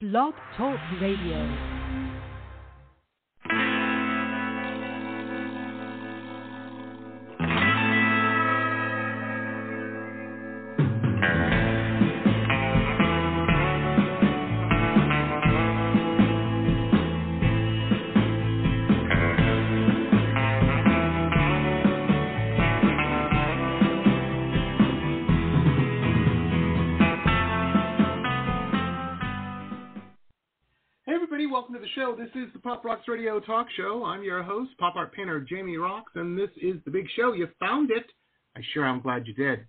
Blog Talk Radio. To the show. This is the Pop Rocks Radio Talk Show. I'm your host, pop art painter Jamie Roxx, and this is the big show. You found it. I sure am glad you did.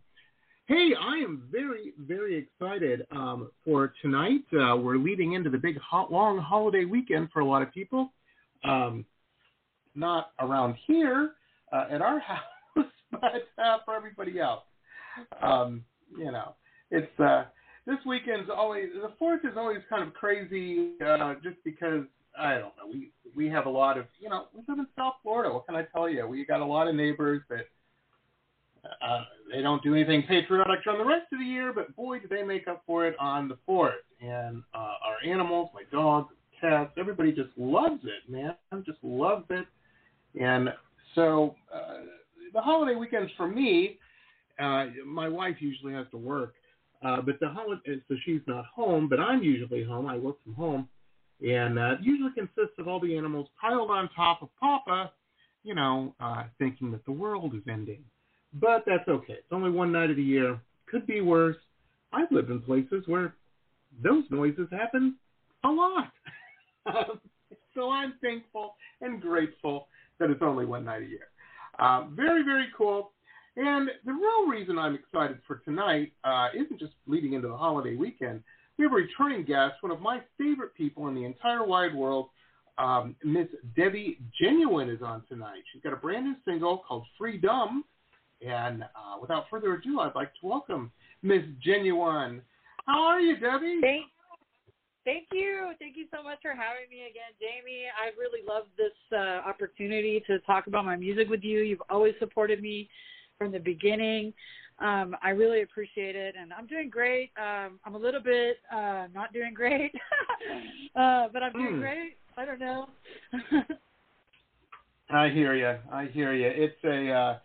Hey, I am very, very excited um, for tonight. Uh, we're leading into the big, hot, long holiday weekend for a lot of people. Um, not around here uh, at our house, but uh, for everybody else. Um, you know, it's uh, this weekend's always the fourth is always kind of crazy uh, just because I don't know we we have a lot of you know we live in South Florida. What can I tell you? We got a lot of neighbors that uh, they don't do anything patriotic during the rest of the year, but boy, do they make up for it on the fourth. And uh, our animals, my dogs, cats, everybody just loves it, man. Just loves it. And so uh, the holiday weekends for me, uh, my wife usually has to work. Uh, but the holiday, so she's not home, but I'm usually home. I work from home, and uh, it usually consists of all the animals piled on top of Papa, you know, uh, thinking that the world is ending. But that's okay. It's only one night of the year. Could be worse. I've lived in places where those noises happen a lot. so I'm thankful and grateful that it's only one night a year. Uh, very, very cool. And the real reason I'm excited for tonight uh, isn't just leading into the holiday weekend. We have a returning guest, one of my favorite people in the entire wide world. Um, Miss Devi Genuone is on tonight. She's got a brand new single called Freedum. And uh, without further ado, I'd like to welcome Miss Genuone. How are you, Devi? Thank, thank you. Thank you so much for having me again, Jamie. I really love this uh, opportunity to talk about my music with you. You've always supported me from the beginning. Um, I really appreciate it, and I'm doing great. Um, I'm a little bit uh, not doing great, uh, but I'm doing Hmm. great. I don't know. I hear you. I hear you. It's a uh,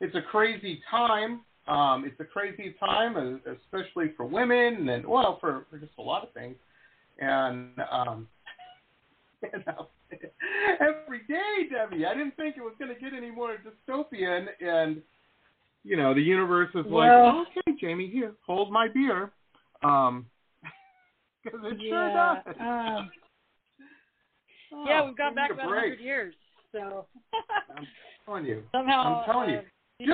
it's a crazy time. Um, it's a crazy time, uh, especially for women and well, for, for just a lot of things. And um, you know, every day, Devi, I didn't think it was going to get any more dystopian. And you know, the universe is Well- like, okay, Jamie, here, hold my beer. Um, because it sure does. Oh, yeah, we've gone back about break. 100 years, so I'm telling you. somehow I'm telling you. uh,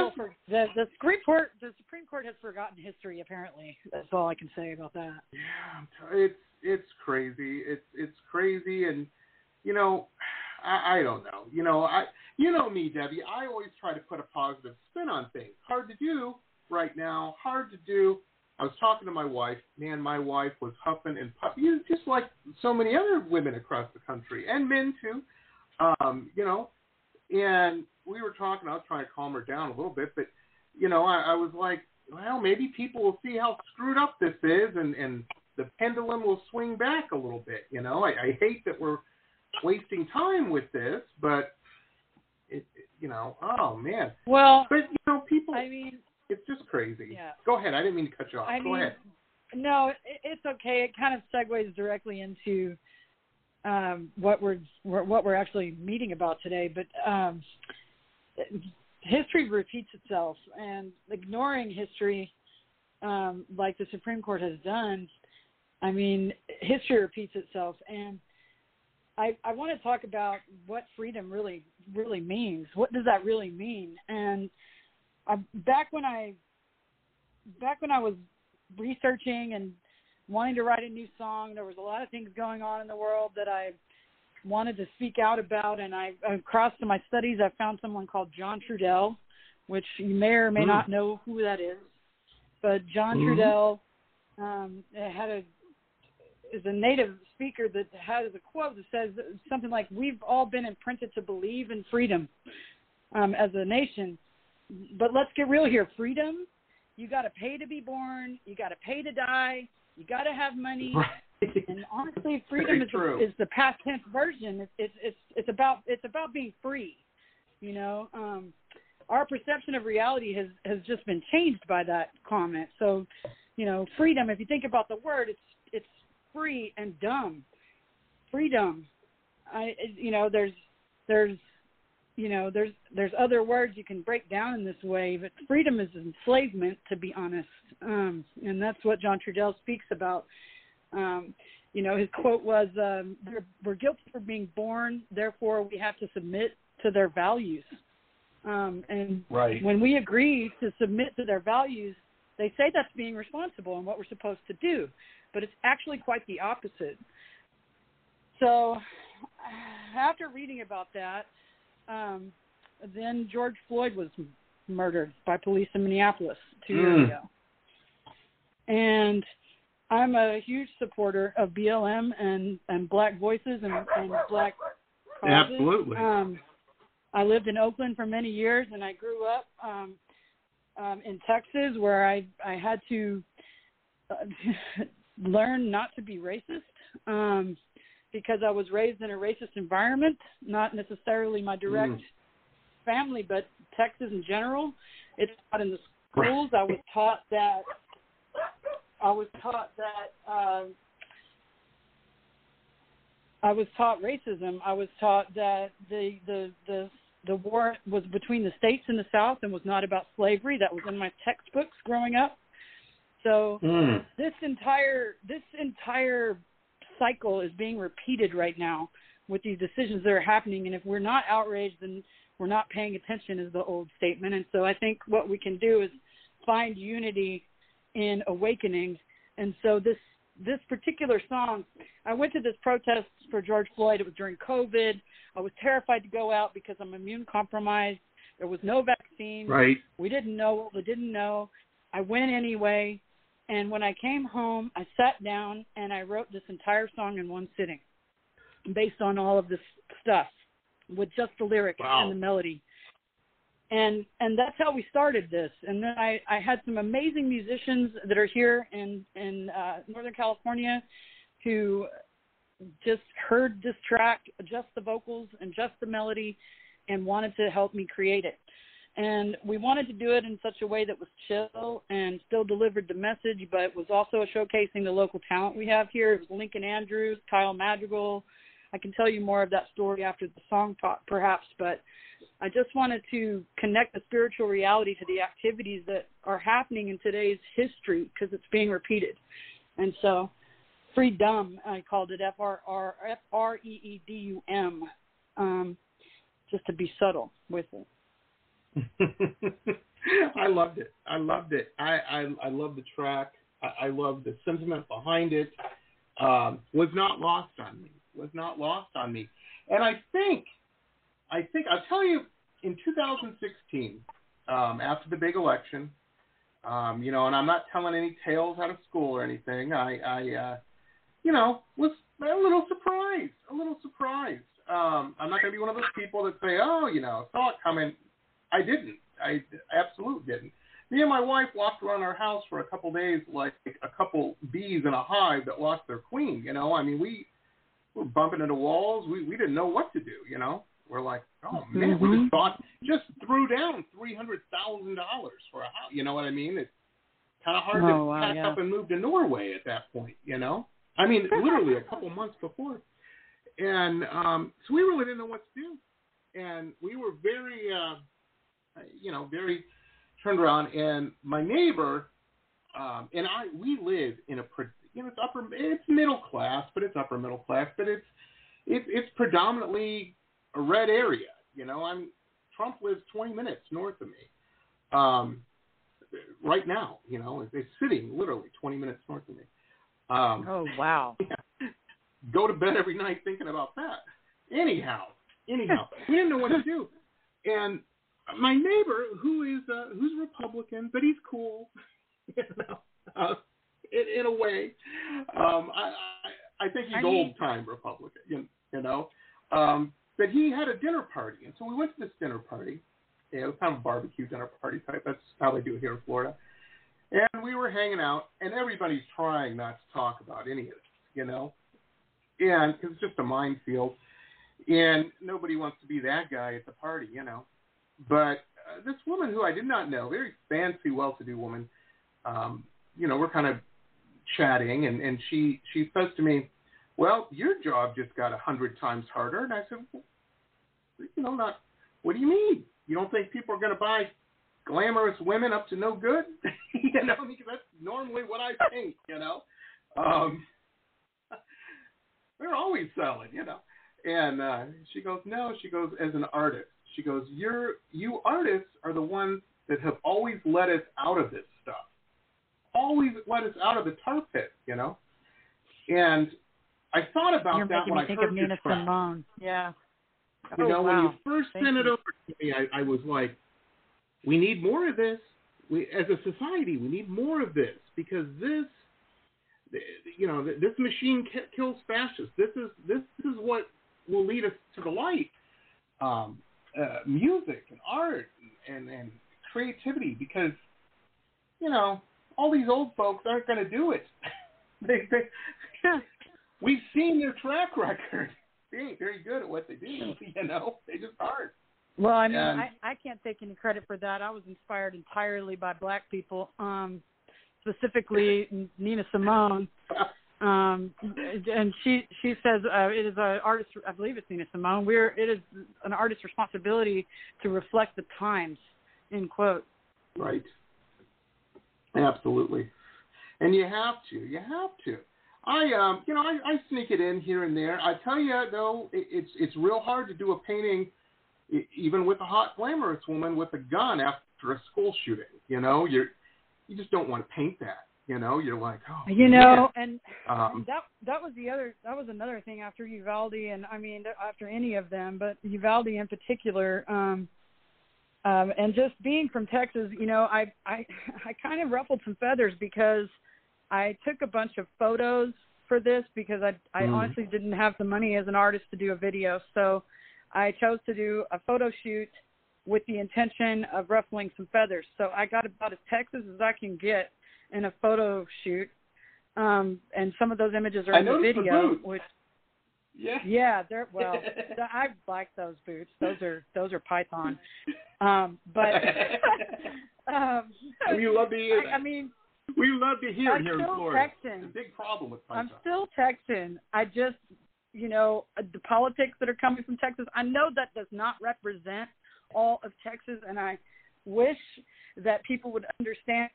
Just- for, the the Supreme Court the Supreme Court has forgotten history. Apparently, that's all I can say about that. Yeah, it's it's crazy. It's it's crazy, and you know, I, I don't know. You know, I you know me, Devi. I always try to put a positive spin on things. Hard to do right now. Hard to do. I was talking to my wife. Man, my wife was huffing and puffing, just like so many other women across the country and men too. Um, you know, and we were talking. I was trying to calm her down a little bit, but you know, I, I was like, well, maybe people will see how screwed up this is, and and the pendulum will swing back a little bit. You know, I, I hate that we're wasting time with this, but it, it, you know, oh man. Well, But you know, people, I mean, it's just crazy. Yeah. Go ahead. I didn't mean to cut you off. I Go mean, ahead. no, it, it's okay. It kind of segues directly into um, what we're what we're actually meeting about today. But um, history repeats itself, and ignoring history, um, like the Supreme Court has done, I mean, history repeats itself, and I, I want to talk about what freedom really really means. What does that really mean? And I, back when I back when I was researching and wanting to write a new song, there was a lot of things going on in the world that I wanted to speak out about. And I, across to my studies, I found someone called John Trudell, which you may or may Mm. not know who that is. But John Mhm. Trudell um, had a is a native speaker that has a quote that says something like, "We've all been imprinted to believe in freedom um, as a nation, but let's get real here. Freedom, you got to pay to be born, you got to pay to die, you got to have money, and honestly, freedom is, is the past tense version. It's, it's it's it's about it's about being free. You know, um, our perception of reality has has just been changed by that comment. So, you know, freedom. If you think about the word, it's it's free and dumb. Freedom. I you know there's there's you know there's there's other words you can break down in this way, but freedom is enslavement to be honest, um, and that's what John Trudell speaks about. Um, you know, his quote was, um, "We're guilty for being born, therefore we have to submit to their values." Um, and right. when we agree to submit to their values, they say that's being responsible and what we're supposed to do, but it's actually quite the opposite. So, after reading about that, um, then George Floyd was murdered by police in Minneapolis two mm. years ago, and I'm a huge supporter of BLM and and Black voices and, and Black causes. Absolutely. Um, I lived in Oakland for many years, and I grew up um, um, in Texas, where I I had to uh, learn not to be racist um, because I was raised in a racist environment, not necessarily my direct mm. family, but Texas in general. It's not in the schools. I was taught that I was taught that um, I was taught racism. I was taught that the the the the war was between the states and the South and was not about slavery. That was in my textbooks growing up. So mm. this entire this entire cycle is being repeated right now with these decisions that are happening. And if we're not outraged, then we're not paying attention, is the old statement. And so I think what we can do is find unity in awakening. And so this this particular song, I went to this protest for George Floyd. It was during COVID. I was terrified to go out because I'm immune compromised. There was no vaccine. Right. We didn't know what we didn't know. I went anyway. And when I came home, I sat down and I wrote this entire song in one sitting based on all of this stuff with just the lyric wow. and the melody. And and that's how we started this. And then i i had some amazing musicians that are here in in uh northern california who just heard this track just the vocals and just the melody and wanted to help me create it and we wanted to do it in such a way that was chill and still delivered the message but was also showcasing the local talent we have here it was lincoln andrews kyle madrigal i can tell you more of that story after the song talk, perhaps but I just wanted to connect the spiritual reality to the activities that are happening in today's history because it's being repeated. And so, freedom, I called it F R R F R E E D U M, um, just to be subtle with it. I loved it. I loved it. I I, I love the track. I, I love the sentiment behind it. Um, was not lost on me. Was not lost on me. And I think I think I'll tell you in 2016, um, after the big election, um, you know, and I'm not telling any tales out of school or anything. I, I uh, you know, was a little surprised, a little surprised. Um, I'm not going to be one of those people that say, oh, you know, saw it coming. I didn't. I absolutely didn't. Me and my wife walked around our house for a couple days like a couple bees in a hive that lost their queen. You know, I mean, we were bumping into walls. We we didn't know what to do. You know, we're like, oh man, mm-hmm. we just thought just threw down three hundred thousand dollars for a house. You know what I mean? It's kind of hard oh, to wow, pack yeah. up and move to Norway at that point. You know, I mean, literally a couple months before, and um, so we really didn't know what to do, and we were very, uh, you know, very turned around. And my neighbor um, and I, we live in a, you know, it's upper, it's middle class, but it's upper middle class, but it's it, it's predominantly a red area. You know, I'm Trump lives 20 minutes north of me. Um, right now, you know, it's it's sitting literally 20 minutes north of me. Um, oh wow! Yeah, go to bed every night thinking about that. Anyhow, anyhow, we didn't know what to do, and my neighbor, who is uh, who's Republican, but he's cool, you know, uh, in, in a way. Um, I, I I think he's old time Republican, you, you know. Um, that he had a dinner party, and so we went to this dinner party. Yeah, it was kind of a barbecue dinner party type. That's how they do it here in Florida. And we were hanging out, and everybody's trying not to talk about any of this. you know, and because it's just a minefield, and nobody wants to be that guy at the party, you know. But uh, this woman who I did not know, very fancy, well-to-do woman, um, you know, we're kind of chatting, and and she she says to me, "Well, your job just got a hundred times harder," and I said, well, "You know, not. What do you mean? You don't think people are going to buy glamorous women up to no good? you know, because that's normally what I think. You know, um, they're always selling. You know." And uh, she goes, "No," she goes, "as an artist." She goes, "You're you artists are the ones that have always let us out of this stuff. Always let us out of the tar pit, you know." And I thought about You're that when me I think heard of this Nina track. Simone. Yeah. You Oh, know, when you first Thank sent it over to me, I, I was like, "We need more of this. We, as a society, we need more of this because this, you know, this machine kills fascists. This is this is what will lead us to the light. Um, uh, music and art and, and and creativity, because you know all these old folks aren't going to do it. they, they, we've seen their track record. They ain't very good at what they do. You know, they just aren't. Well, I mean, And- I, I can't take any credit for that. I was inspired entirely by black people, um, specifically Nina Simone. Um, and she she says uh, it is an artist. I believe it's Nina Simone. We're it is an artist's responsibility to reflect the times. End quote. Right. Absolutely. And you have to. You have to. I um you know I, I sneak it in here and there. I tell you though it, it's it's real hard to do a painting even with a hot glamorous woman with a gun after a school shooting. You know you're you just don't want to paint that. You know you're like oh You know, and um, that that was the other that was another thing after Uvalde and I mean after any of them, but Uvalde in particular. Um, um, and just being from Texas, you know, I I I kind of ruffled some feathers because I took a bunch of photos for this because I I Mm. honestly didn't have the money as an artist to do a video, so I chose to do a photo shoot with the intention of ruffling some feathers. So I got about as Texas as I can get in a photo shoot um, and some of those images are in the the video. boots. Which, yeah yeah, they're well. I like those boots. Those are those are Python. Um, but um, we love to hear I, I mean, we love to hear I'm here in Florida. Texan. It's a big problem with Python. I'm still Texan. I just, you know, the politics that are coming from Texas. I know that does not represent all of Texas, and I wish that people would understand.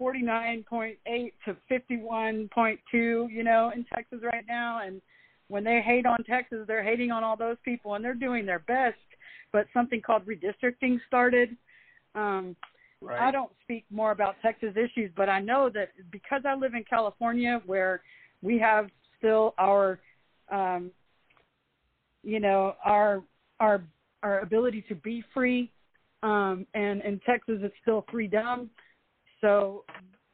49.8 to 51.2, you know, in Texas right now. And when they hate on Texas, they're hating on all those people, and they're doing their best. But something called redistricting started. Um, right. I don't speak more about Texas issues, but I know that because I live in California, where we have still our, um, you know, our our our ability to be free, um, and in Texas it's still freedom. So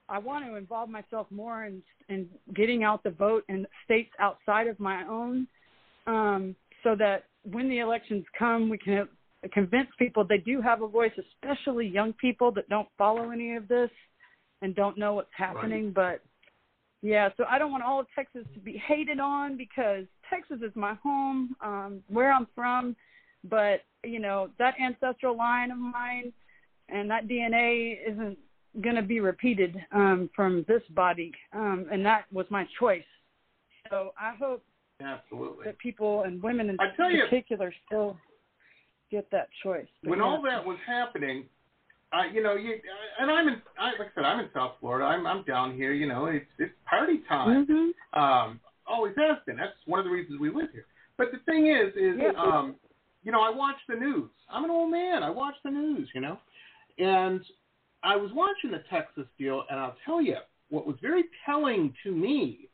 I want to involve myself more in in getting out the vote in states outside of my own, um, so that when the elections come, we can convince people they do have a voice, especially young people that don't follow any of this and don't know what's happening. But yeah, so I don't want all of Texas to be hated on because Texas is my home, um, where I'm from. But you know that ancestral line of mine and that DNA isn't going to be repeated um, from this body, um, and that was my choice. So I hope Absolutely. that people and women in tell you- particular still get that choice. But when yeah. all that was happening, I, you know, you and I'm in, I, like I said, I'm in South Florida. I'm, I'm down here. You know, it's it's party time. Mhm. Um, always has been. That's one of the reasons we live here. But the thing is, is Yeah. um, you know, I watch the news. I'm an old man. I watch the news. You know, and I was watching the Texas deal, and I'll tell you what was very telling to me.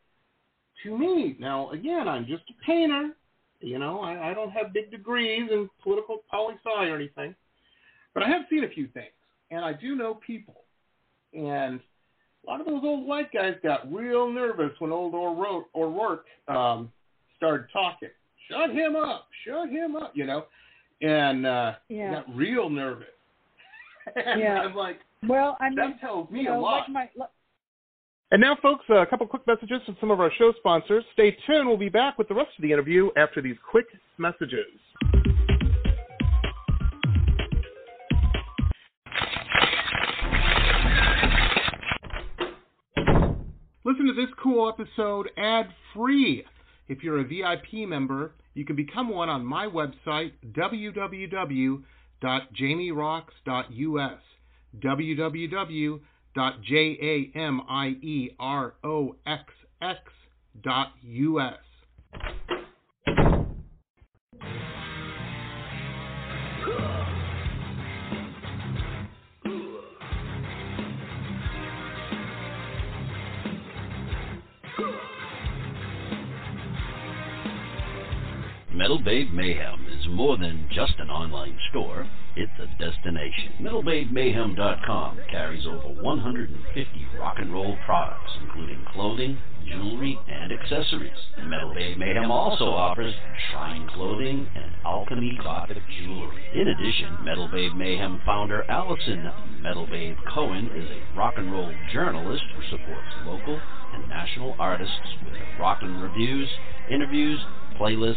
To me, now again, I'm just a painter. You know, I, I don't have big degrees in political poli sci or anything, but I have seen a few things, and I do know people. And a lot of those old white guys got real nervous when old O'Rourke, O'Rourke um, started talking. Shut him up! Shut him up! You know, and uh, Yeah. got real nervous. and Yeah. I'm like, Well, I mean, that tells me you know, a lot. like my like- And now, folks, a couple quick messages from some of our show sponsors. Stay tuned. We'll be back with the rest of the interview after these quick messages. Listen to this cool episode ad free. If you're a VIP member, you can become one on my website, www.jamieroxx.us. www.jamieroxx.us. Metal Babe Mayhem is more than just an online store, it's a destination. MetalBabeMayhem.com carries over 150 rock and roll products, including clothing, jewelry, and accessories. Metal Mayhem also offers shrine clothing and alchemy gothic jewelry. In addition, Metal Mayhem founder Allison Metal Cohen is a rock and roll journalist who supports local and national artists with rock and reviews, interviews, playlists,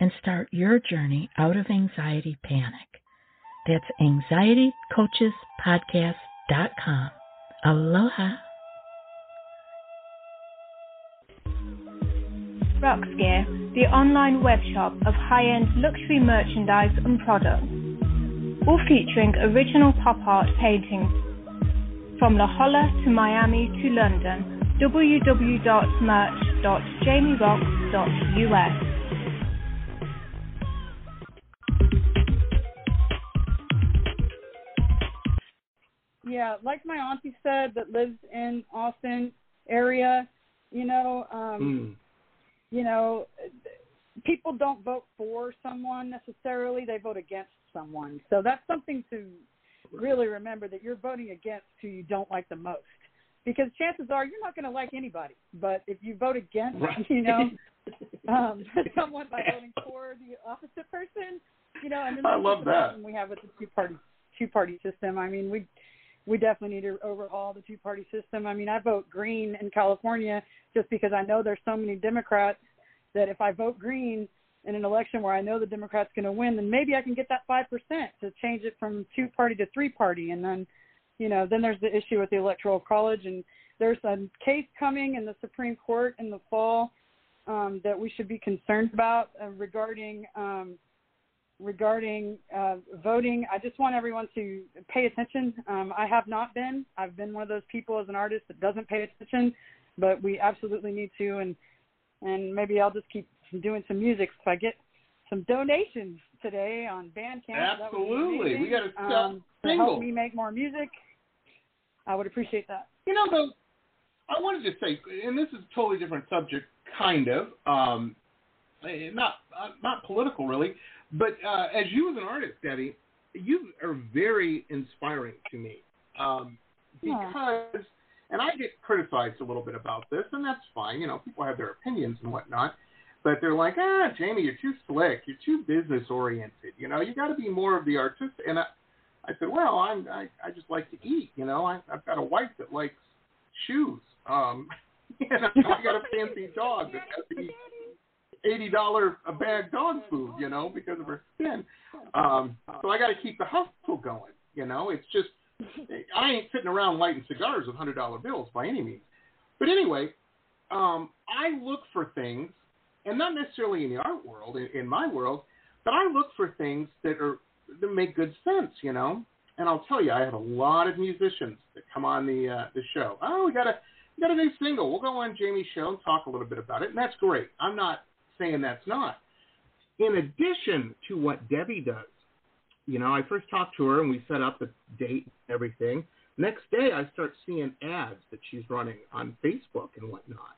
and start your journey out of anxiety panic. That's anxietycoachespodcast.com. Aloha. Roxx Gear, the online web shop of high-end luxury merchandise and products, all featuring original pop art paintings from La Jolla to Miami to London, www.merch.jamieroxx.us. Yeah, like my auntie said that lives in Austin area, you know, um, Mm. you know, people don't vote for someone necessarily; they vote against someone. So that's something to really remember that you're voting against who you don't like the most. Because chances are you're not going to like anybody. But if you vote against, Right. you know, um, someone by voting for the opposite person, you know, and then I love that. we have with the two party two party system. I mean, we we definitely need to overhaul the two party system. I mean, I vote green in California just because I know there's so many Democrats that if I vote green in an election where I know the Democrats going to win, then maybe I can get that five percent to change it from two party to three party, and then you know, then there's the issue with the Electoral College, and there's a case coming in the Supreme Court in the fall um, that we should be concerned about uh, regarding um, regarding uh, voting. I just want everyone to pay attention. Um, I have not been. I've been one of those people as an artist that doesn't pay attention, but we absolutely need to. And and maybe I'll just keep doing some music if I get some donations today on Bandcamp. Absolutely, we got to um, to help me make more music. I would appreciate that. You know, though, I wanted to say, and this is a totally different subject, kind of, um, eh, not uh, not political really, but uh, as you as an artist, Devi, you are very inspiring to me um, because, yeah. and I get criticized a little bit about this, and that's fine. You know, people have their opinions and whatnot, but they're like, ah, Jamie, you're too slick, you're too business oriented. You know, you got to be more of the artist. And I, I said, well, I'm, I, I just like to eat. You know, I, I've got a wife that likes shoes. Um, and I got a fancy dog that has to eat eighty dollar a bag dog food, you know, because of her skin. Um, so I got to keep the hustle going. You know, it's just I ain't sitting around lighting cigars with hundred dollar bills by any means. But anyway, um, I look for things, and not necessarily in the art world, in, in my world, but I look for things that are that make good sense. You know, and I'll tell you, I have a lot of musicians that come on the uh, the show. Oh, we got a got a new single. We'll go on Jamie's show and talk a little bit about it, and that's great. I'm not saying that's not. In addition to what Devi does, you know, I first talked to her and we set up the date and everything. Next day, I start seeing ads that she's running on Facebook and whatnot.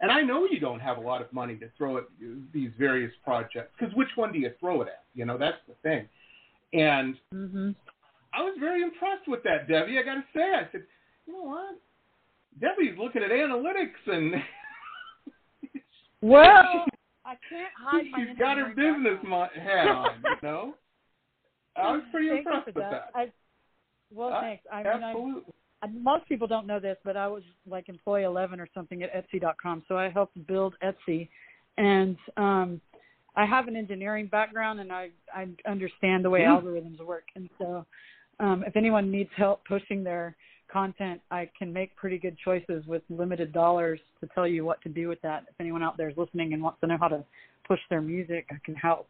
And I know you don't have a lot of money to throw at these various projects because which one do you throw it at? You know, that's the thing. And mm-hmm. I was very impressed with that, Devi. I got to say, I said, you know what? Devi's looking at analytics and. well, I can't hide my. She's got her business hat on, you know. I was pretty Thank impressed with that. that. I, well, thanks. I absolutely. mean, I, most people don't know this, but I was like employee 11 or something at Etsy.com, so I helped build Etsy, and um, I have an engineering background, and I I understand the way mm-hmm. algorithms work, and so um, if anyone needs help pushing their content, I can make pretty good choices with limited dollars to tell you what to do with that. If anyone out there is listening and wants to know how to push their music, I can help.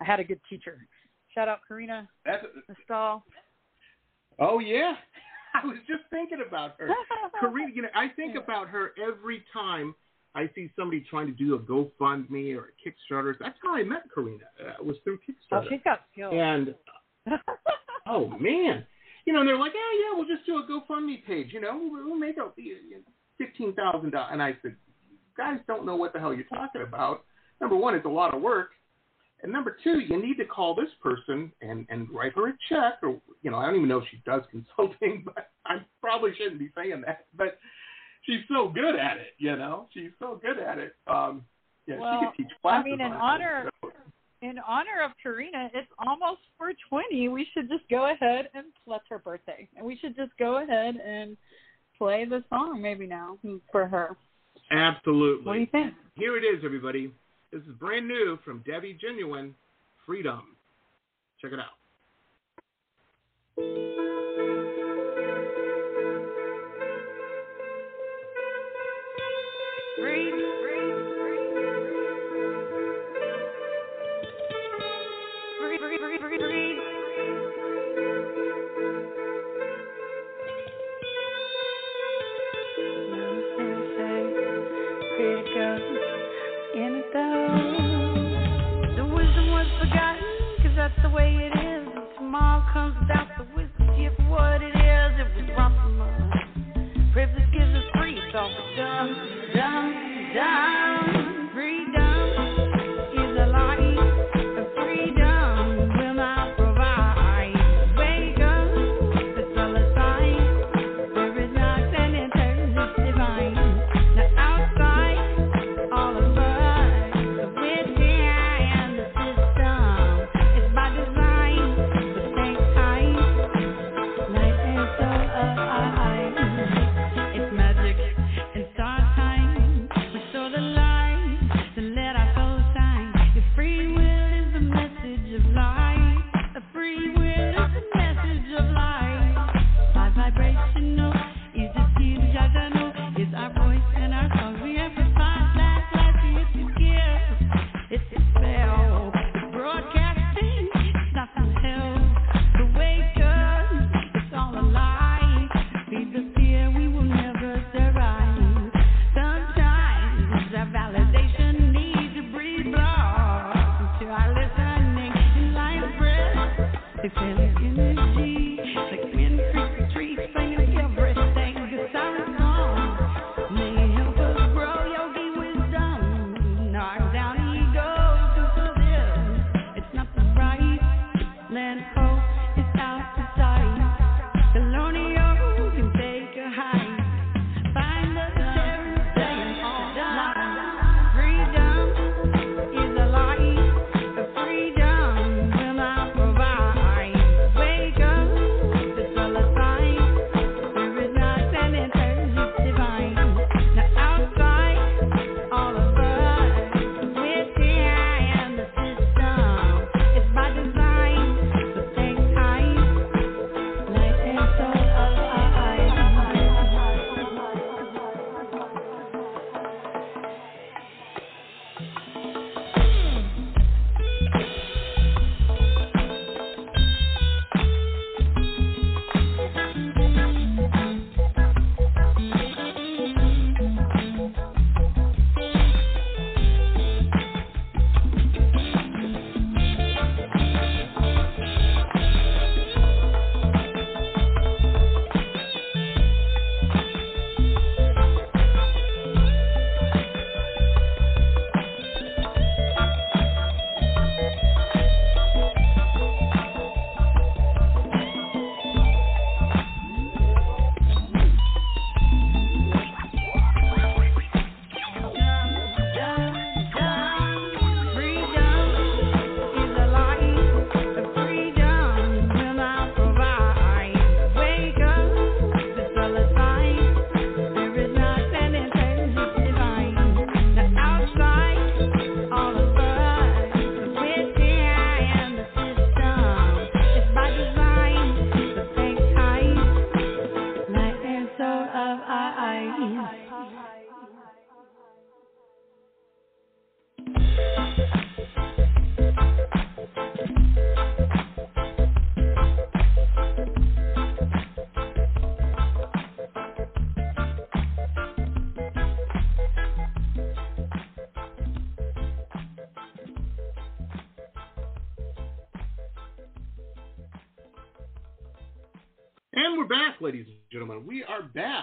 I had a good teacher. Shout out Karina Stahl. Oh yeah, I was just thinking about her. Karina, you know, I think about her every time I see somebody trying to do a GoFundMe or a Kickstarter. That's how I met Karina. Uh, it was through Kickstarter. Oh, she's got skills. And oh man, you know, and they're like, oh yeah, we'll just do a GoFundMe page. You know, we'll, we'll make out fifteen thousand dollars. And I said, guys don't know what the hell you're talking about. Number one, it's a lot of work. And number two, you need to call this person and, and write her a check, or you know, I don't even know if she does consulting, but I probably shouldn't be saying that. But she's so good at it, you know, she's so good at it. Um, yeah, well, she could teach classes. I mean, in honor, it, so in honor of Karina, it's almost 420. We should just go ahead and that's her birthday, and we should just go ahead and play the song maybe now for her. Absolutely. What do you think? Here it is, everybody. This is brand new from Devi Genuone, Freedum. Check it out.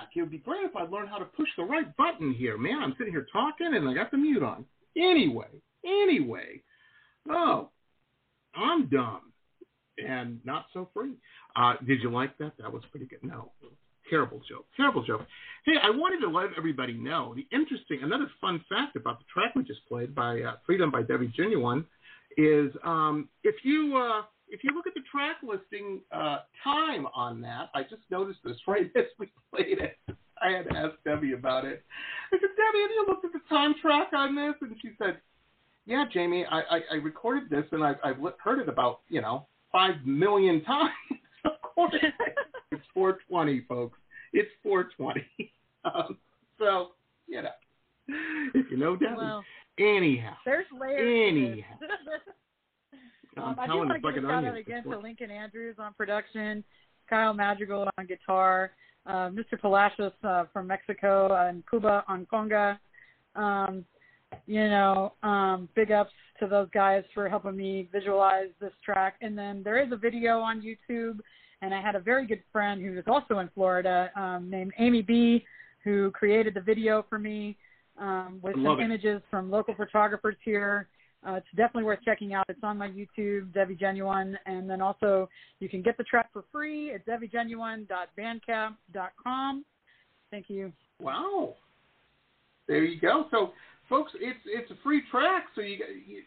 Back. It would be great if I learned how to push the right button here, man. I'm sitting here talking and I got the mute on. Anyway, anyway. Oh, I'm dumb and not so free. Uh, did you like that? That was pretty good. No, terrible joke. Terrible joke. Hey, I wanted to let everybody know the interesting, another fun fact about the track we just played by uh, Freedum by Devi Genuone is um, if you uh, if you look at the track listing uh, time on that, I just noticed this right as we played it. I had to ask Devi about it. I said, Devi, have you looked at the time track on this? And she said, Yeah, Jamie, I, I, I recorded this and I've, I've heard it about you know five million times. of course, it's 420, folks. It's 420. Um, so you know, if you know Devi. Well, anyhow, there's layers. anyhow. Um, I'm I do telling want it's to like give an a shout onion. out again to Lincoln Andrews on production, Kyle Madrigal on guitar, uh, Mr. Palacios uh, from Mexico and Cuba on conga. Um, you know, um, big ups to those guys for helping me visualize this track. And then there is a video on YouTube, and I had a very good friend who is also in Florida um, named Amy B, who created the video for me um, with some it. images from local photographers here. Uh, it's definitely worth checking out. It's on my YouTube, Devi Genuone, and then also you can get the track for free at devigenuone.bandcamp.com. Thank you. Wow. There you go. So, folks, it's it's a free track. So you, you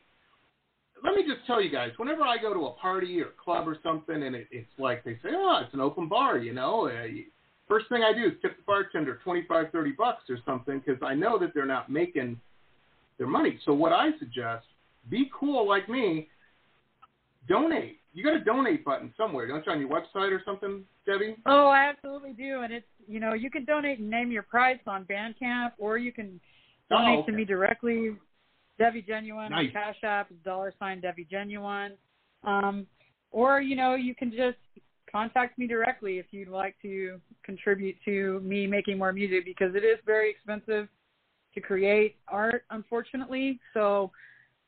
let me just tell you guys. Whenever I go to a party or club or something, and it, it's like they say, oh, it's an open bar, you know. Uh, you, first thing I do is tip the bartender twenty five, thirty bucks or something because I know that they're not making their money. So what I suggest, be cool like me. Donate. You got a donate button somewhere, don't you, on your website or something, Devi? Oh, I absolutely do. And it's, you know, you can donate and name your price on Bandcamp, or you can Oh, donate okay. to me directly. Devi Genuone Nice. on Cash App is dollar sign Devi Genuone. Um, or, you know, you can just contact me directly if you'd like to contribute to me making more music because it is very expensive to create art, unfortunately. So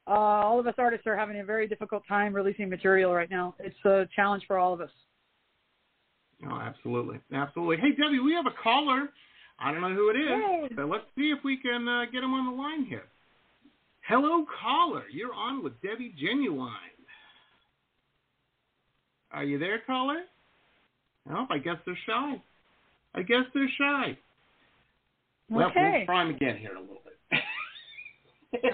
uh, all of us artists are having a very difficult time releasing material right now. It's a challenge for all of us. Oh, absolutely, absolutely. Hey, Devi, we have a caller. I don't know who it is, Hey. but let's see if we can uh, get him on the line here. Hello, caller. You're on with Devi Genuone. Are you there, caller? Nope. I guess they're shy. I guess they're shy. Well, Okay. we'll try 'em again here in a little bit.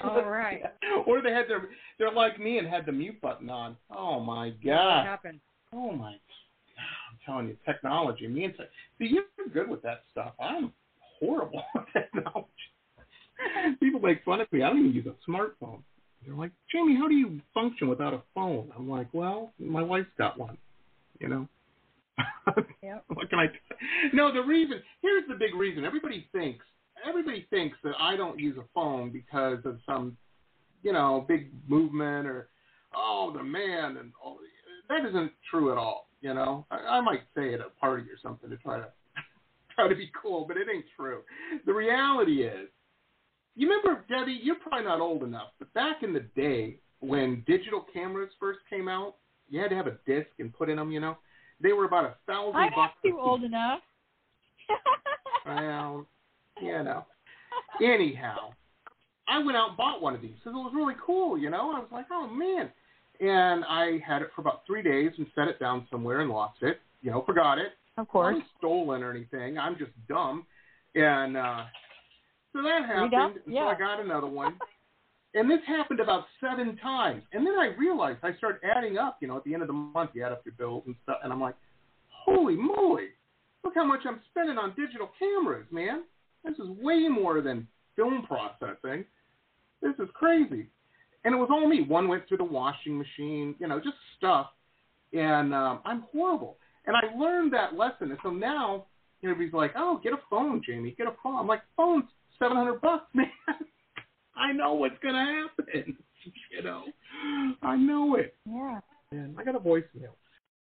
All right. or they had their they're like me and had the mute button on. Oh my god. What happened? Oh my! I'm telling you, technology. Me and tech. See, you're good with that stuff. I'm horrible with technology. People make fun of me. I don't even use a smartphone. They're like, Jamie, how do you function without a phone? I'm like, well, my wife's got one. You know. Yep. what can I? T- no, the reason. Here's the big reason. Everybody thinks. Everybody thinks that I don't use a phone because of some, you know, big movement or, oh, the man and all. That isn't true at all. You know, I, I might say at a party or something to try to try to be cool, but it ain't true. The reality is, you remember Devi? You're probably not old enough, but back in the day when digital cameras first came out, you had to have a disc and put in them. You know, they were about a thousand I'm bucks. a too old enough. well, you know. Anyhow, I went out and bought one of these because it was really cool, you know. I was like, oh man, and I had it for about three days and set it down somewhere and lost it. You know, forgot it. Of course. wasn't stolen or anything. I'm just dumb, and uh, so that happened. Yeah. So I got another one. And this happened about seven times. And then I realized I started adding up, you know, at the end of the month you add up your bills and stuff and I'm like, Holy moly, look how much I'm spending on digital cameras, man. This is way more than film processing. This is crazy. And it was all me. One went through the washing machine, you know, just stuff. And um, I'm horrible. And I learned that lesson. And so now everybody's like, oh, get a phone, Jamie. Get a phone. I'm like, phone's 700 bucks, man. I know what's going to happen. You know, I know it. Yeah. And I got a voicemail.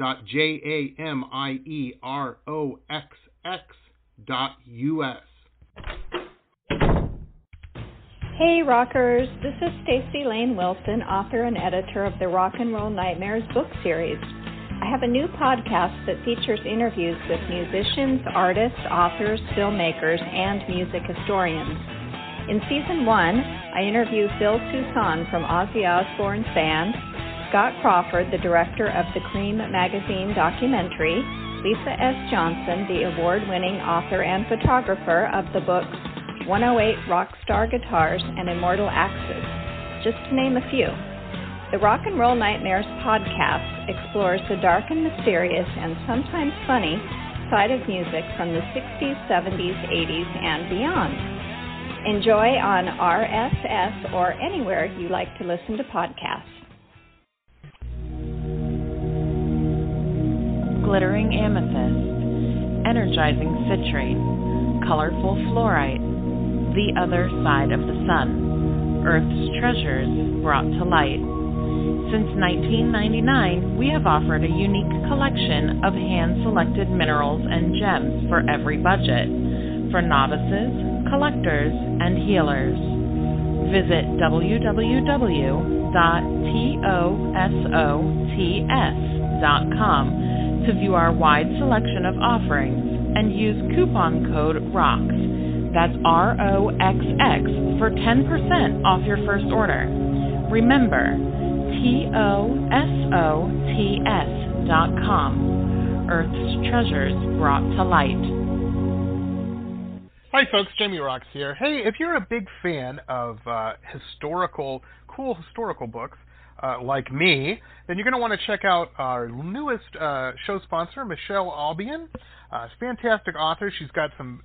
www.jamieroxx.us. Hey rockers, this is Stacy Lane Wilson, author and editor of the Rock and Roll Nightmares book series. I have a new podcast that features interviews with musicians, artists, authors, filmmakers, and music historians. In season one, I interview Phil Soussan from Ozzy Osbourne's band, Scott Crawford, the director of the Creem magazine documentary, Lisa S. Johnson, the award winning author and photographer of the books 108 Rockstar Guitars and Immortal Axes, just to name a few. The Rock and Roll Nightmares podcast explores the dark and mysterious and sometimes funny side of music from the 60s, 70s, 80s, and beyond. Enjoy on RSS or anywhere you like to listen to podcasts. Glittering amethyst, energizing citrine, colorful fluorite, the other side of the sun, Earth's treasures brought to light. Since 1999, we have offered a unique collection of hand selected minerals and gems for every budget, for novices, collectors, and healers. Visit www.tosots.com to view our wide selection of offerings and use coupon code ROXX. That's R O X X for 10% off your first order. Remember, T O S O T S dot com. Earth's treasures brought to light. Hi, folks. Jamie Roxx here. Hey, if you're a big fan of uh, historical, cool historical books uh, like me, then you're going to want to check out our newest uh, show sponsor, Michele Albion. Uh, fantastic author. She's got some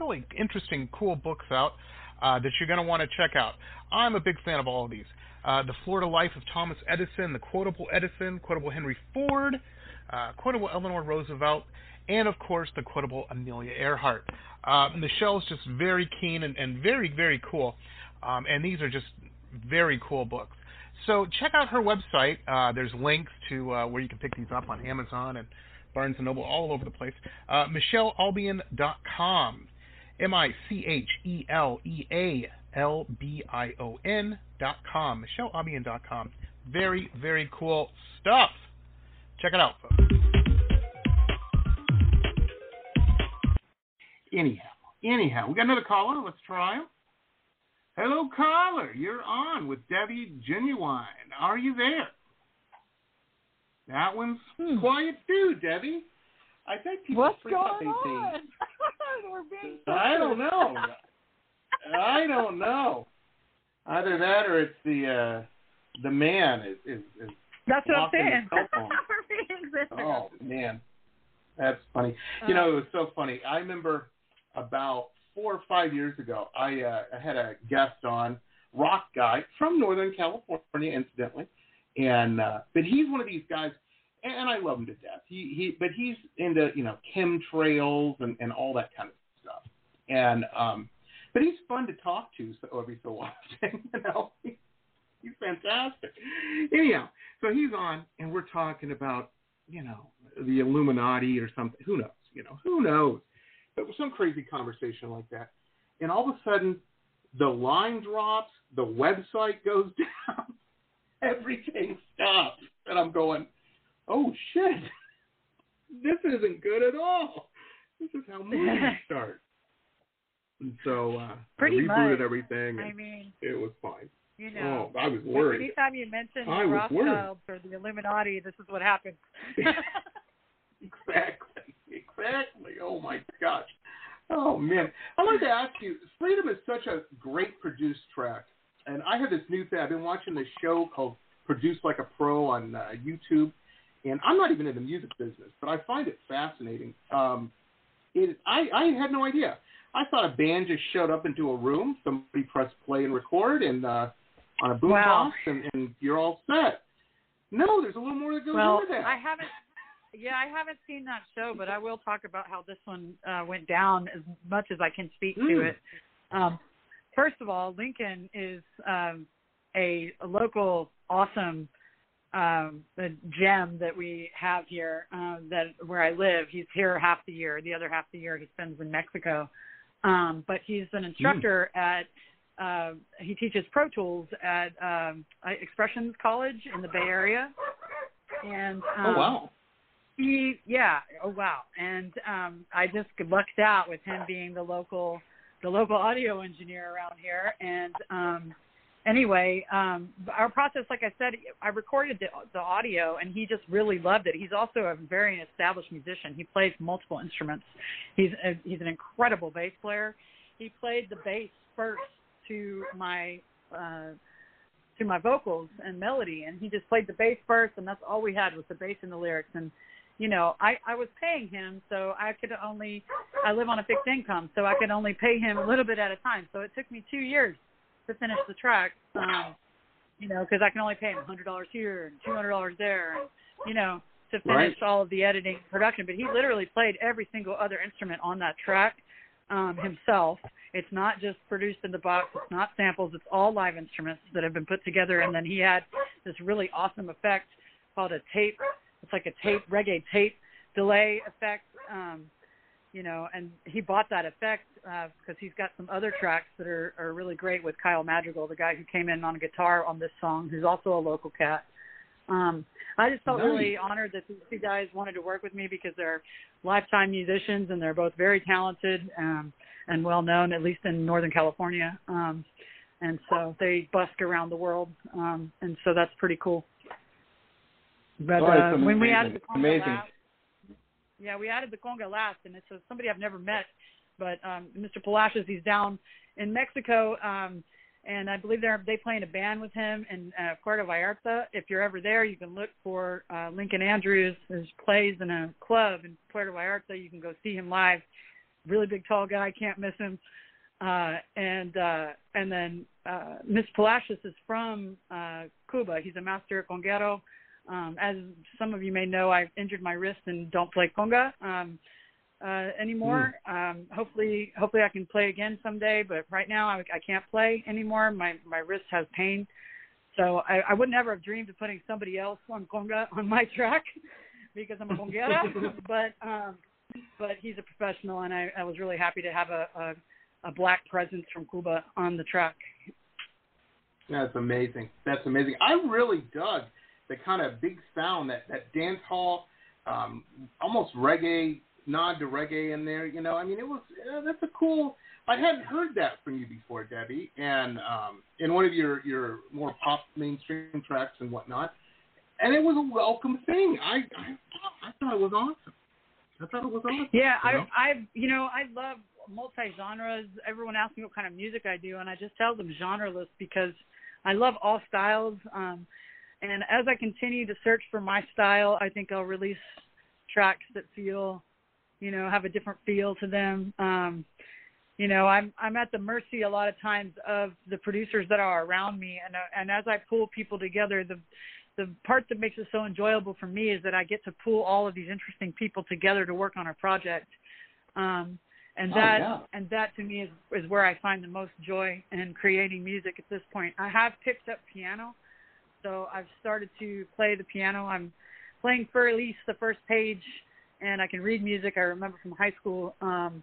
really interesting, cool books out uh, that you're going to want to check out. I'm a big fan of all of these. Uh, the Florida Life of Thomas Edison, The Quotable Edison, Quotable Henry Ford, uh, Quotable Eleanor Roosevelt, and of course the Quotable Amelia Earhart. Michele's just very keen and, and very, very cool. Um, and these are just very cool books. So check out her website. Uh, there's links to uh, where you can pick these up on Amazon and Barnes and Noble, all over the place. Uh, MicheleAlbion.com. M I C H E L E A L B I O N dot com. MicheleAlbion dot com. Very, very cool stuff. Check it out, folks. Anyhow, anyhow, we got another caller. Let's try him. Hello, caller. You're on with Devi Genuone. Are you there? That one's Hmm. quiet too, Devi. I think people What's going on? We're being I don't know. I don't know. Either that or it's the uh the man is is, is That's what I'm the saying. phone. We're being so oh man. That's funny. You know, it was so funny. I remember about four or five years ago, I uh I had a guest on, rock guy from Northern California, incidentally. And uh but he's one of these guys and, I love him to death. He he but he's into, you know, chemtrails and, and all that kind of stuff. And um but he's fun to talk to so every so often, you know. He's fantastic. Anyhow, so he's on and we're talking about, you know, the Illuminati or something. Who knows? You know, who knows? It was some crazy conversation like that. And all of a sudden the line drops, the website goes down, everything stops. And I'm going, Oh shit. This isn't good at all. This is how movies start. And so uh, Pretty I rebooted much. everything. I mean, it was fine. you know. Oh, I was worried. Anytime you mention I the. Rothschilds or the Illuminati, this is what happens. Exactly. Exactly. Oh my gosh. Oh man. I'd like to ask you, Freedum is such a great produced track. And I have this new thing. I've been watching this show called Produce Like a Pro on uh, YouTube. And I'm not even in the music business, but I find it fascinating. Um, it, I, I had no idea. I thought a band just showed up into a room, somebody pressed play and record, and uh, on a boombox, Wow. and, and you're all set. No, there's a little more that goes well, into that. I haven't. Yeah, I haven't seen that show, but I will talk about how this one uh, went down as much as I can speak Mm. to it. Um, first of all, Lincoln is um, a, a local awesome um, gem that we have here. Uh, that where I live, he's here half the year. The other half the year he spends in Mexico. Um, but he's an instructor at. Uh, he teaches Pro Tools at um, Expressions College in the Bay Area. And um, oh wow. He yeah oh wow. And um i just lucked out with him being the local the local audio engineer around here. And um anyway um our process like i said i recorded the the audio and he just really loved it. He's also a very established musician. He plays multiple instruments. He's a, he's an incredible bass player. He played the bass first to my uh to my vocals and melody and he just played the bass first and that's all we had was the bass and the lyrics. And you know i i was paying him so i could only i live on a fixed income so i could only pay him a little bit at a time so it took me two years to finish the track um you know because i can only pay him a hundred dollars here and two hundred dollars there and you know to finish Right. all of the editing and production but he literally played every single other instrument on that track um himself it's not just produced in the box. It's not samples. It's all live instruments that have been put together. And then he had this really awesome effect called a tape. It's like a tape reggae tape delay effect. Um, you know, and he bought that effect because he's got some other tracks that are, are really great with Kyle Madrigal, the guy who came in on guitar on this song, who's also a local cat. Um, I just felt Nice. really honored that these two guys wanted to work with me because they're lifetime musicians and they're both very talented um, and well known, at least in Northern California. Um, and so they busk around the world, um, and so that's pretty cool. But Oh, uh, when we added the conga Amazing. last, yeah, we added the conga last, and it's uh, somebody I've never met, but um, Mr. Palacios, he's down in Mexico, um, and I believe they're they play in a band with him in uh, Puerto Vallarta. If you're ever there, you can look for uh, Lincoln Andrews. His plays in a club in Puerto Vallarta. You can go see him live. Really big, tall guy, can't miss him. Uh, and uh, and then uh, Miss Palacios is from uh, Cuba. He's a master conguero. Um, as some of you may know, I've injured my wrist and don't play conga um, uh, anymore. Um, hopefully, hopefully I can play again someday. But right now, I, I can't play anymore. My my wrist has pain, so I, I would never have dreamed of putting somebody else on conga on my track because I'm a conguera. but um, but he's a professional, and I, I was really happy to have a, a a black presence from Cuba on the track. That's amazing. That's amazing. I really dug the kind of big sound that that dance hall, um, almost reggae nod to reggae in there. You know, I mean, it was uh, that's a cool. I hadn't heard that from you before, Devi, and um, in one of your your more pop mainstream tracks and whatnot, and it was a welcome thing. I I, I thought it was awesome. I thought it was awesome. Yeah, you I? I you know I love multi genres. Everyone asks me what kind of music I do, and I just tell them genreless because I love all styles. Um, and as I continue to search for my style, I think I'll release tracks that feel, you know, have a different feel to them. Um, you know, I'm I'm at the mercy a lot of times of the producers that are around me, and uh, and as I pull people together, the the part that makes it so enjoyable for me is that I get to pull all of these interesting people together to work on a project. Um, and Oh, that yeah. and that to me is is where I find the most joy in creating music at this point. I have picked up piano, so I've started to play the piano. I'm playing for at least the first page, and I can read music I remember from high school. Um,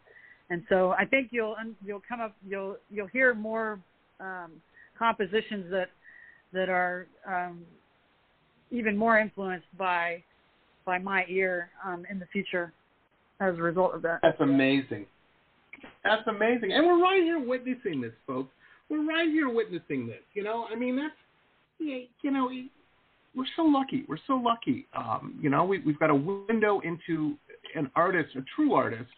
and so I think you'll you'll come up you'll you'll hear more um, compositions that that are um, even more influenced by by my ear um, in the future as a result of that. That's amazing. That's amazing. And we're right here witnessing this, folks. We're right here witnessing this. You know, I mean, that's, you know, we're so lucky. We're so lucky. Um, you know, we, we've got a window into an artist, a true artist,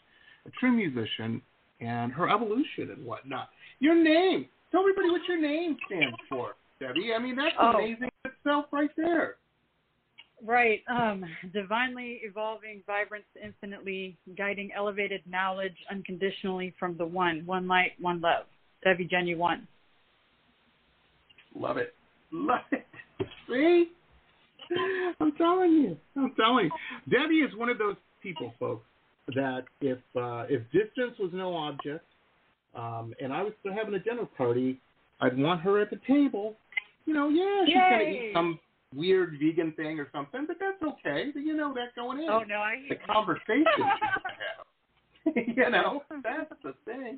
a true musician, and her evolution and whatnot. Your name. Tell everybody what your name stands for, Devi. I mean, that's Oh. amazing itself right there. Right. Um, divinely evolving, vibrance, infinitely guiding, elevated knowledge unconditionally from the one, one light, one love. Devi Genuone. Love it. Love it. See? I'm telling you. I'm telling you. Devi is one of those people, folks, that if uh, if distance was no object, um, and I was having a dinner party, I'd want her at the table. You know, yeah, she's Yay. gonna eat some weird vegan thing or something, but that's okay. But you know that going in. Oh no, I the conversation she would have. you know, that's the thing.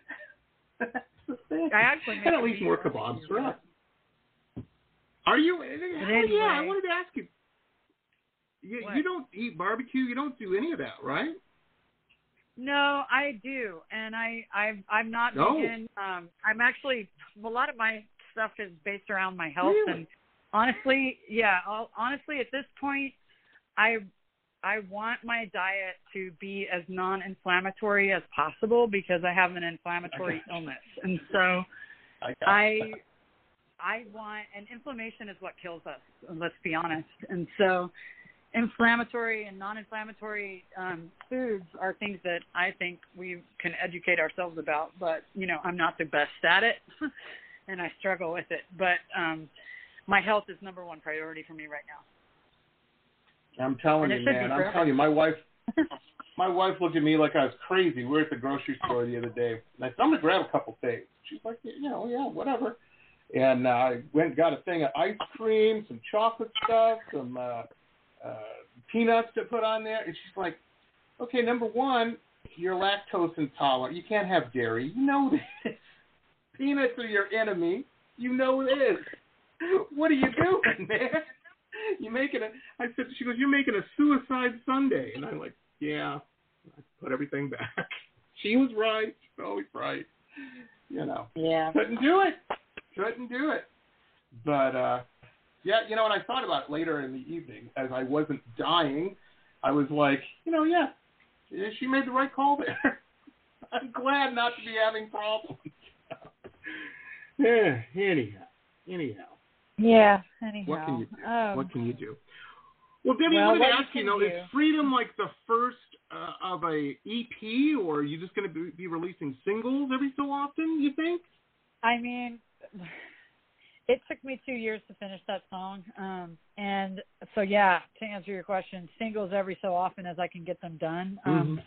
that's the thing. I actually and at least more kebabs for us. Are you? oh, anyway. yeah, I wanted to ask you. You, you don't eat barbecue. You don't do any of that, right? No, I do, and I I I'm not No. vegan. Um, I'm actually a lot of my stuff is based around my health, Really? and honestly, yeah, I'll, honestly, at this point, I I want my diet to be as non-inflammatory as possible because I have an inflammatory illness, and so I I I want and inflammation is what kills us. Let's be honest. And so, inflammatory and non-inflammatory um, foods are things that I think we can educate ourselves about. But you know, I'm not the best at it, and I struggle with it. But um, my health is number one priority for me right now. I'm telling And you, man. I'm telling you, my wife. My wife looked at me like I was crazy. We were at the grocery store the other day. And I said, I'm to grab a couple things. She's like, you know, yeah, whatever. And uh, I went and got a thing of ice cream, some chocolate stuff, some uh, uh, peanuts to put on there. And she's like, okay, number one, you're lactose intolerant. You can't have dairy. You know this. Peanuts are your enemy. You know this. What are you doing, man? You're making a? I said. She goes. You're making a suicide Sunday, and I'm like, yeah. I put everything back. She was right. She's always right. You know. Yeah. Couldn't do it. Couldn't do it. But uh yeah, you know, and I thought about it later in the evening as I wasn't dying. I was like, you know, yeah, she made the right call there. I'm glad not to be having problems. yeah. Anyhow, anyhow, Yeah. Anyhow. what can you do? Um, what can you do? Well, Devi, well, I wanted to you ask you, can know, do- is Freedum like the first uh, of a EP, or are you just going to be, be releasing singles every so often? You think? I mean, it took me two years to finish that song. Um, and so, yeah, to answer your question, singles every so often as I can get them done. Um,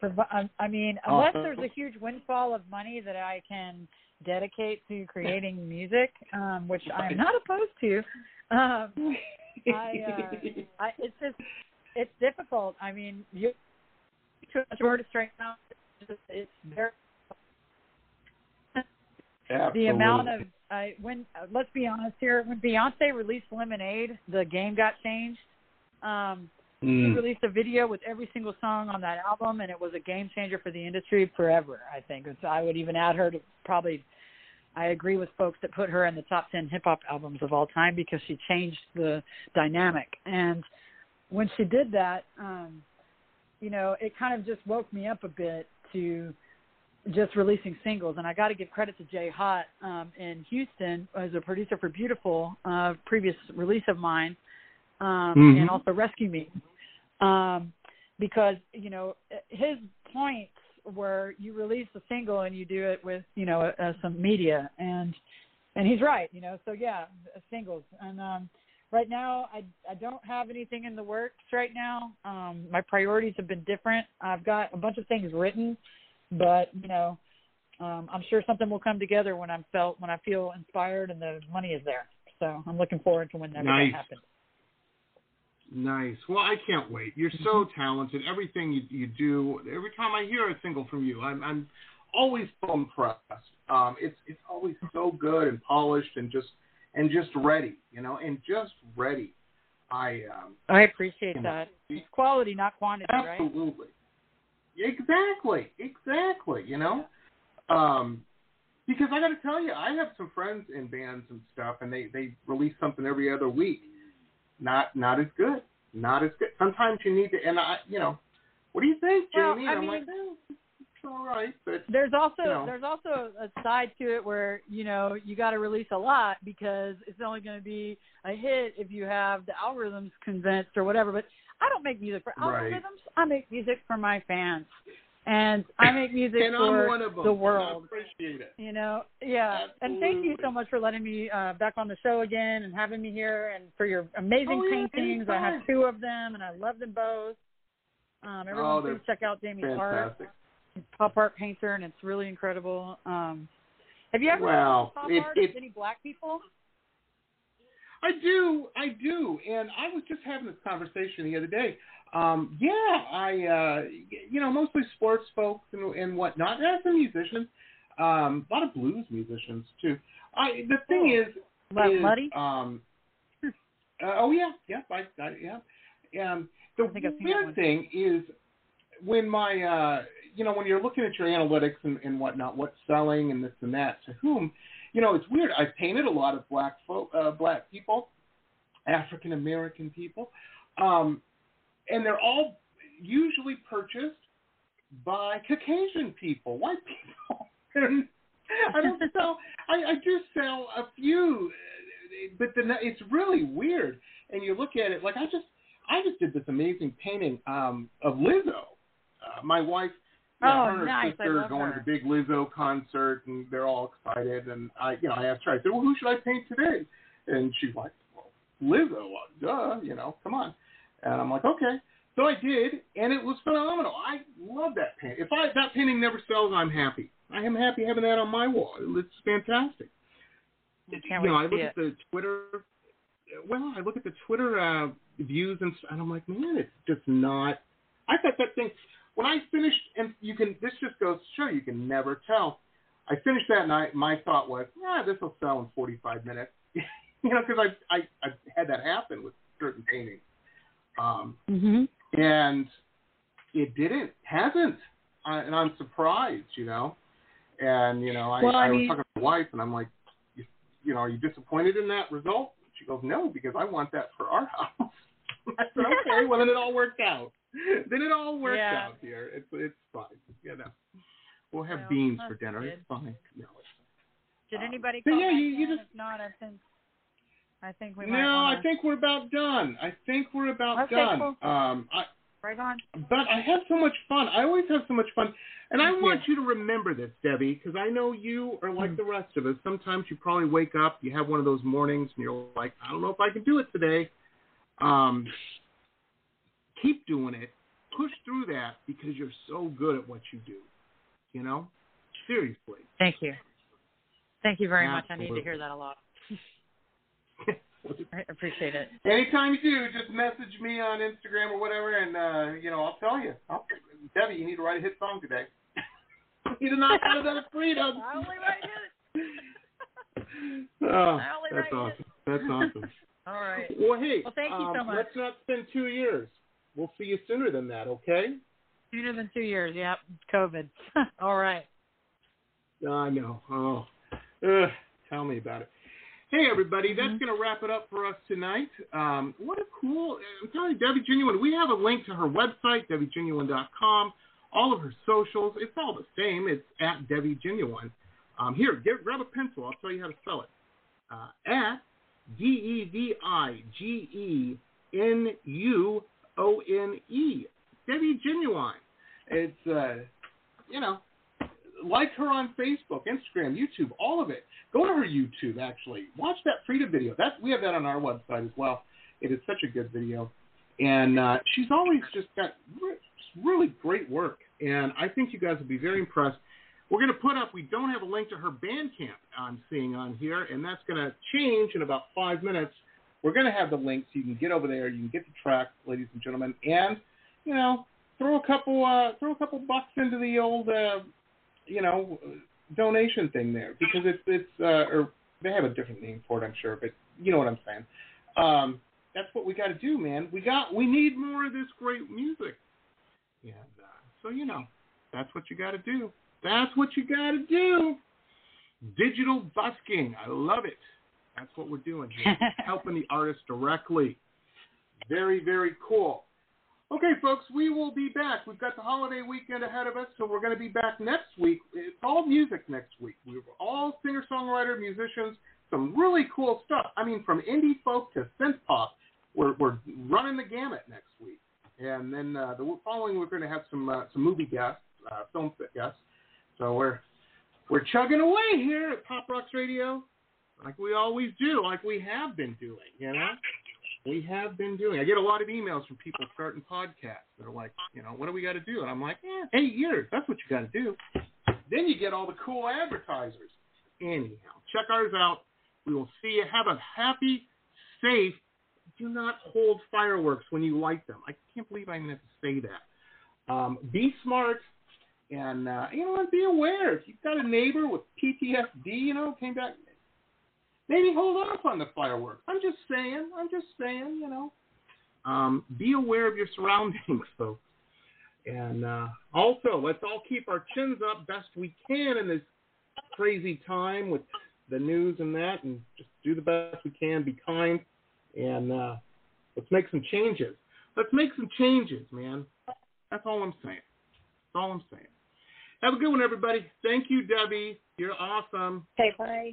provi- I- I mean, unless Awesome. there's a huge windfall of money that I can dedicate to creating music, um, which I'm not opposed to. Um, I, uh, I, it's just, it's difficult. I mean, you to an artist right now, it's, it's very the amount of uh, when uh, let's be honest here when Beyonce released Lemonade, the game got changed. Um, She Mm. released a video with every single song on that album, and it was a game changer for the industry forever. I think it's, I would even add her to probably. I agree with folks that put her in the top ten hip hop albums of all time because she changed the dynamic. And when she did that, um, you know, it kind of just woke me up a bit to just releasing singles. And I got to give credit to Jay Hott um, in Houston as a producer for Beautiful, uh, previous release of mine, um, Mhm. and also Rescue Me, um, because you know his points were you release a single and you do it with you know uh, some media. And and he's right you know so yeah singles. And um right now i i don't have anything in the works right now. Um my priorities have been different. I've got a bunch of things written but you know um i'm sure something will come together when i'm felt when i feel inspired and the money is there so i'm looking forward to whenever Nice. that happens Nice. Well, I can't wait. You're so talented. Everything you, you do. Every time I hear a single from you, I'm I'm always so impressed. Um, it's it's always so good and polished and just and just ready, you know, and just ready. I um, i appreciate you know, that it's quality not quantity right Absolutely. Exactly. Exactly. You know, um, because I got to tell you, I have some friends in bands and stuff, and they they release something every other week. Not not as good. Not as good. Sometimes you need to, and I, you know, what do you think, Well, Jamie? I I'm like, eh, it's all right, but there's also you know. there's also a side to it where you know you got to release a lot because it's only going to be a hit if you have the algorithms convinced or whatever. But I don't make music for Right. algorithms. I make music for my fans, And I make music and for I'm one of them. the world. I appreciate it. You know, yeah. And thank you so much for letting me uh, back on the show again and having me here and for your amazing Oh, yeah, paintings. I have two of them and I love them both. Um, everyone, Oh, please check out Jamie's art. Pop art painter, and it's really incredible. Um, have you ever Well, done pop it- art it- any black people? I do, I do, and I was just having this conversation the other day. Um, yeah, I, uh, you know, mostly sports folks and, and whatnot. There's some musicians, um, a lot of blues musicians too. I the thing Cool. is, Love is Muddy? um, uh, oh yeah, yeah, I, I, yeah. Um, the I think I've seen that weird thing is when my, uh, you know, when you're looking at your analytics and, and whatnot, what's selling and this and that to whom, you know, it's weird. I've painted a lot of black folk, uh, black people, African American people, um, and they're all usually purchased by Caucasian people, white people. I don't sell. I, I do sell a few, but the, it's really weird. And you look at it like I just, I just did this amazing painting um, of Lizzo. Uh, my wife, know, Oh, her nice. I sister are going her. to the big Lizzo concert, and they're all excited. And I, you know, I asked her. I said, "Well, who should I paint today?" And she's like, "Well, Lizzo, uh, duh, you know, come on." And I'm like, "Okay." So I did, and it was phenomenal. I love that paint. If I that painting never sells, I'm happy. I am happy having that on my wall. It's fantastic. Can't you know, I look it. at the Twitter. Well, I look at the Twitter uh, views, and, and I'm like, man, it's just not. I thought that thing when I finished, and you can. This just goes to show you can never tell. I finished that night. My thought was, ah, this will sell in 45 minutes. you know, because I, I I had that happen with certain paintings. Um, Mm-hmm. and it didn't, hasn't, I, and I'm surprised, you know. And you know, I, Well, I I was talking to my wife, and I'm like, you, you know, are you disappointed in that result? She goes, no, because I want that for our house. I said, okay, well then it all worked out. Then it all works Yeah. out here. It's it's fine, you know. We'll have Well, beans for dinner. good. It's fine. No, it's Did Um, anybody call yeah, you- you just- If not, I think I think we. No, wanna... I think we're about done. I think we're about Okay, done. cool. Um, I, right on. but I have so much fun. I always have so much fun. And I want you to remember this, Devi, because I know you are like Mhm. the rest of us. Sometimes you probably wake up, you have one of those mornings, and you're like, I don't know if I can do it today. Um, keep doing it. Push through that because you're so good at what you do. You know? Seriously. Thank you. Thank you very much. I need to hear that a lot. I appreciate it. Anytime you do, just message me on Instagram or whatever, and uh, you know I'll tell you. I'll, Devi, you need to write a hit song today. you need not have out of that freedom. I only write it. Oh, that's write awesome. That's awesome. All right. Well, hey, Well, thank you um, so much. let's not spend two years. We'll see you sooner than that, okay? Sooner than two years. Yep. COVID. All right. I know. Oh, Ugh, tell me about it. Hey, everybody, that's Mm-hmm. going to wrap it up for us tonight. Um, what a cool, I'm telling you, Devi Genuone, we have a link to her website, devigenuone.com, all of her socials. It's all the same. It's at Devi Genuone. Um, here, get, grab a pencil. I'll tell you how to spell it. Uh, at D E V I G E N U O N E. Devi Genuone. It's, uh, you know, like her on Facebook, Instagram, YouTube, all of it. Go to her YouTube actually. Watch that Freedum video. That we have that on our website as well. It is such a good video, and uh, she's always just got re- really great work. And I think you guys will be very impressed. We're going to put up. We don't have a link to her Bandcamp. I'm seeing on here, and that's going to change in about five minutes. We're going to have the link so you can get over there. You can get the track, ladies and gentlemen, and you know, throw a couple uh, throw a couple bucks into the old. Uh, you know, donation thing there because it's it's uh, or they have a different name for it, I'm sure, but you know what I'm saying. Um, that's what we got to do, man. We got we need more of this great music, and uh, so you know, that's what you got to do. That's what you got to do. Digital busking, I love it. That's what we're doing here, helping the artist directly. Very very cool. Okay, folks, we will be back. We've got the holiday weekend ahead of us, so we're going to be back next week. It's all music next week. We're all singer songwriter, musicians, some really cool stuff. I mean, from indie folk to synth pop. We're, we're running the gamut next week. And then uh, the following, we're going to have some uh, some movie guests, uh, film guests. So we're we're chugging away here at Pop Rocks Radio, like we always do, like we have been doing. You know, we have been doing. I get a lot of emails from people starting podcasts that are like, you know, what do we got to do? And I'm like, eh, eight years. That's what you got to do. Then you get all the cool advertisers. Anyhow, check ours out. We will see you. Have a happy, safe. Do not hold fireworks when you light them. I can't believe I meant to say that. Um, be smart and uh, you know, be aware. If you've got a neighbor with PTSD, you know, came back, maybe hold off on the fireworks. I'm just saying. I'm just saying. You know, um, be aware of your surroundings, folks. And uh, also, let's all keep our chins up best we can in this crazy time with the news and that, and just do the best we can. Be kind, and uh, let's make some changes. Let's make some changes, man. That's all I'm saying. That's all I'm saying. Have a good one, everybody. Thank you, Debbie. You're awesome. Okay, bye.